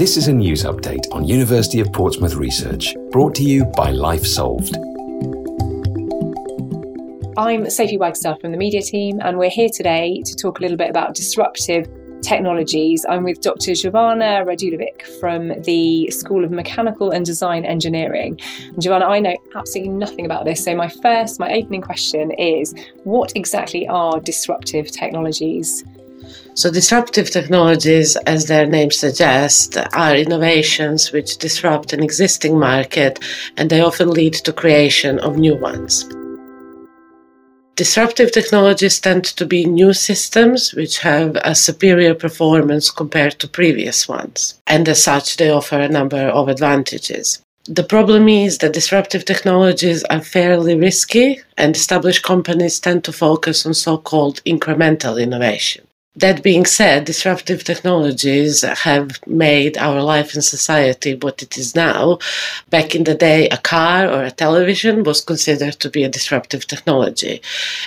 This is a news update on University of Portsmouth research, brought to you by Life Solved. I'm Sophie Wagstaff from the media team, and we're here today to talk a little bit about disruptive technologies. I'm with Dr. Jovana Radulovic from the School of Mechanical and Design Engineering. And Jovana, I know absolutely nothing about this, so my first, my opening question is what exactly are disruptive technologies? So, disruptive technologies, as their name suggests, are innovations which disrupt an existing market and they often lead to creation of new ones. Disruptive technologies tend to be new systems which have a superior performance compared to previous ones, and as such, they offer a number of advantages. The problem is that disruptive technologies are fairly risky, and established companies tend to focus on so called incremental innovation. That being said, disruptive technologies have made our life in society what it is now. Back in the day, a car or a television was considered to be a disruptive technology.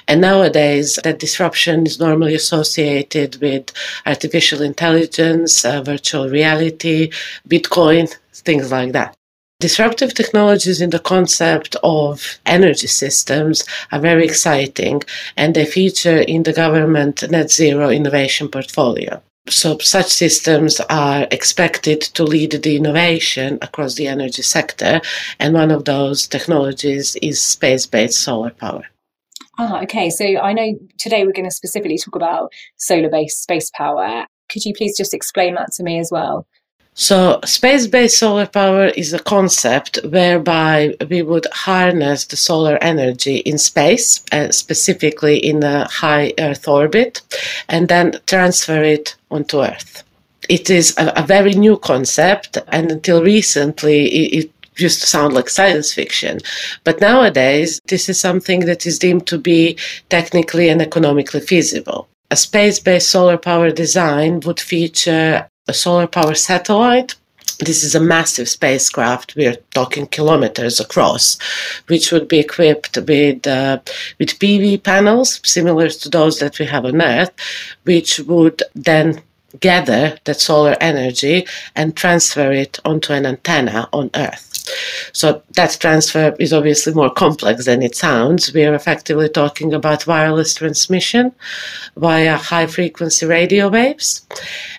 And nowadays, that disruption is normally associated with artificial intelligence, uh, virtual reality, Bitcoin, things like that. Disruptive technologies in the concept of energy systems are very exciting and they feature in the government net zero innovation portfolio. So, such systems are expected to lead the innovation across the energy sector, and one of those technologies is space based solar power. Ah, okay. So, I know today we're going to specifically talk about solar based space power. Could you please just explain that to me as well? So, space based solar power is a concept whereby we would harness the solar energy in space, uh, specifically in a high Earth orbit, and then transfer it onto Earth. It is a, a very new concept, and until recently, it, it used to sound like science fiction. But nowadays, this is something that is deemed to be technically and economically feasible. A space based solar power design would feature a solar power satellite. This is a massive spacecraft. We're talking kilometers across, which would be equipped with uh, with PV panels similar to those that we have on Earth, which would then gather that solar energy and transfer it onto an antenna on Earth. So that transfer is obviously more complex than it sounds. We are effectively talking about wireless transmission via high frequency radio waves.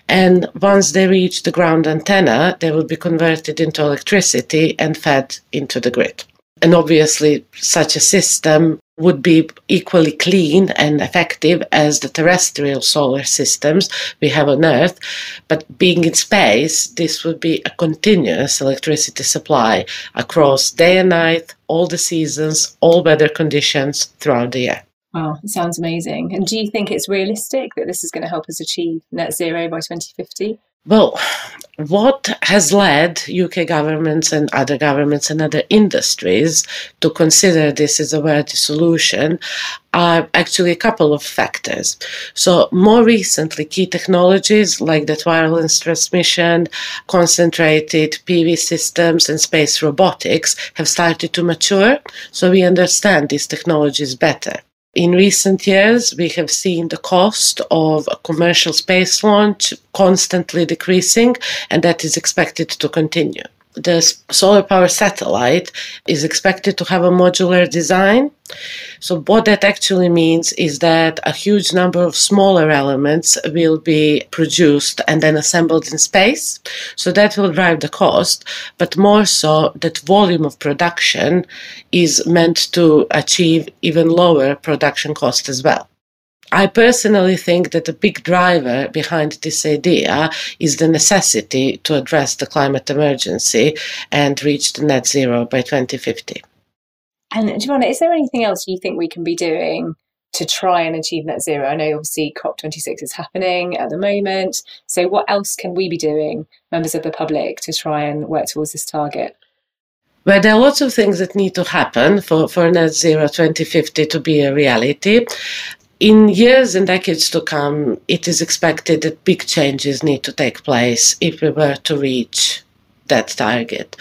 And once they reach the ground antenna, they will be converted into electricity and fed into the grid. And obviously, such a system would be equally clean and effective as the terrestrial solar systems we have on Earth. But being in space, this would be a continuous electricity supply across day and night, all the seasons, all weather conditions throughout the year. Wow, it sounds amazing. And do you think it's realistic that this is going to help us achieve net zero by 2050? Well, what has led UK governments and other governments and other industries to consider this as a worthy solution are actually a couple of factors. So, more recently, key technologies like that wireless transmission, concentrated PV systems, and space robotics have started to mature. So, we understand these technologies better. In recent years, we have seen the cost of a commercial space launch constantly decreasing, and that is expected to continue the solar power satellite is expected to have a modular design. So, what that actually means is that a huge number of smaller elements will be produced and then assembled in space. So, that will drive the cost, but more so, that volume of production is meant to achieve even lower production cost as well. I personally think that the big driver behind this idea is the necessity to address the climate emergency and reach the net zero by 2050. And Jovana, is there anything else you think we can be doing to try and achieve net zero? I know obviously COP26 is happening at the moment. So, what else can we be doing, members of the public, to try and work towards this target? Well, there are lots of things that need to happen for, for net zero 2050 to be a reality in years and decades to come, it is expected that big changes need to take place if we were to reach that target.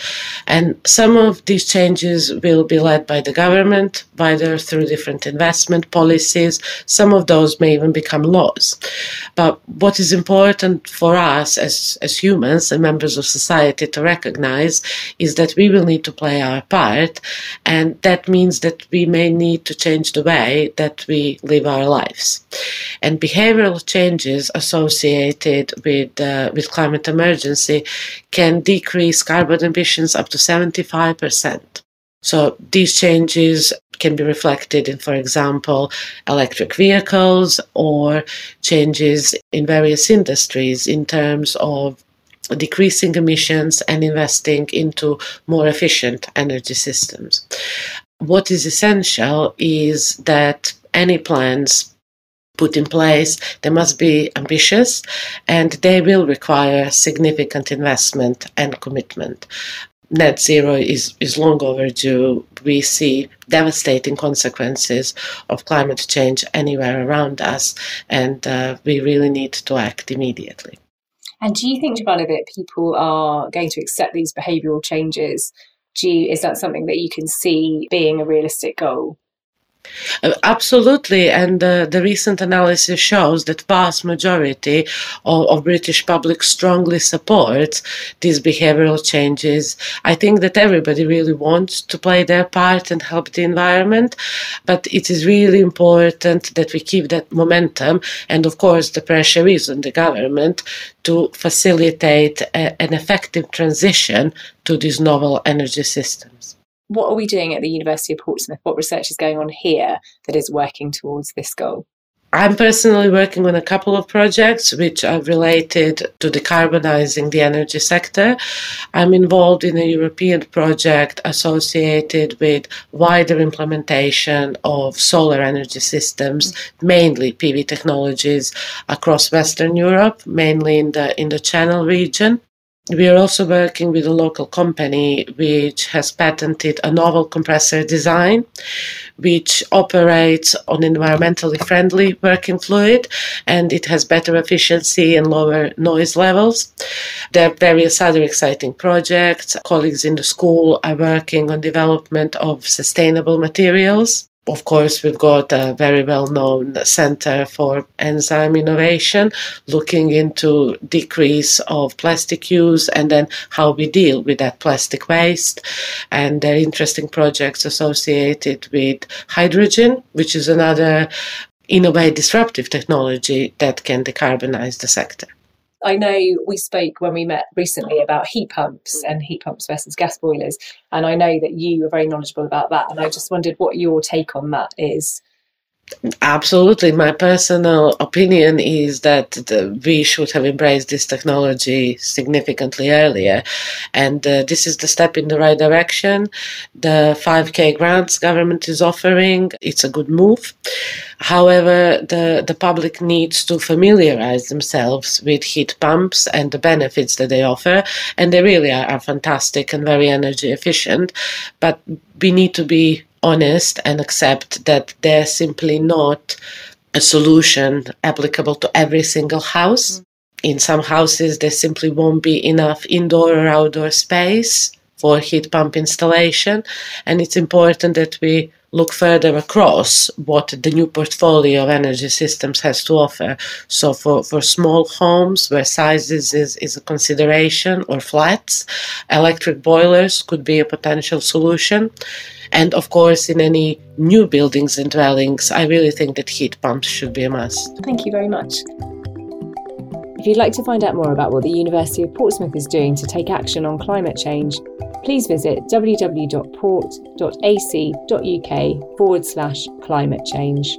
And some of these changes will be led by the government, either through different investment policies. Some of those may even become laws. But what is important for us as, as humans and members of society to recognize is that we will need to play our part. And that means that we may need to change the way that we live our lives. And behavioral changes associated with, uh, with climate emergency can decrease carbon emissions up to 75%. So these changes can be reflected in, for example, electric vehicles or changes in various industries in terms of decreasing emissions and investing into more efficient energy systems. What is essential is that any plans put in place, they must be ambitious and they will require significant investment and commitment. Net zero is, is long overdue. We see devastating consequences of climate change anywhere around us, and uh, we really need to act immediately. And do you think, Jovana, that people are going to accept these behavioural changes? Do you, is that something that you can see being a realistic goal? Uh, absolutely, and uh, the recent analysis shows that vast majority of, of, British public strongly supports these behavioral changes. I think that everybody really wants to play their part and help the environment, but it is really important that we keep that momentum. And of course, the pressure is on the government to facilitate a, an effective transition to these novel energy systems what are we doing at the University of Portsmouth? What research is going on here that is working towards this goal? I'm personally working on a couple of projects which are related to decarbonizing the energy sector. I'm involved in a European project associated with wider implementation of solar energy systems, mainly PV technologies across Western Europe, mainly in the in the Channel region. We are also working with a local company which has patented a novel compressor design which operates on environmentally friendly working fluid and it has better efficiency and lower noise levels. There are various other exciting projects. Colleagues in the school are working on development of sustainable materials of course, we've got a very well known Center for Enzyme Innovation looking into decrease of plastic use and then how we deal with that plastic waste. And there are interesting projects associated with hydrogen, which is another, in a way, disruptive technology that can decarbonize the sector. I know we spoke when we met recently oh. about heat pumps mm. and heat pumps versus gas boilers, and I know that you are very knowledgeable about that. And I just wondered what your take on that is. Absolutely. My personal opinion is that the, we should have embraced this technology significantly earlier. And uh, this is the step in the right direction. The 5K grants government is offering, it's a good move. However, the, the public needs to familiarize themselves with heat pumps and the benefits that they offer. And they really are, are fantastic and very energy efficient. But we need to be honest and accept that they're simply not a solution applicable to every single house. In some houses, there simply won't be enough indoor or outdoor space for heat pump installation, and it's important that we look further across what the new portfolio of energy systems has to offer. So for, for small homes where sizes is, is a consideration or flats, electric boilers could be a potential solution. And of course, in any new buildings and dwellings, I really think that heat pumps should be a must. Thank you very much. If you'd like to find out more about what the University of Portsmouth is doing to take action on climate change, please visit www.port.ac.uk forward slash climate change.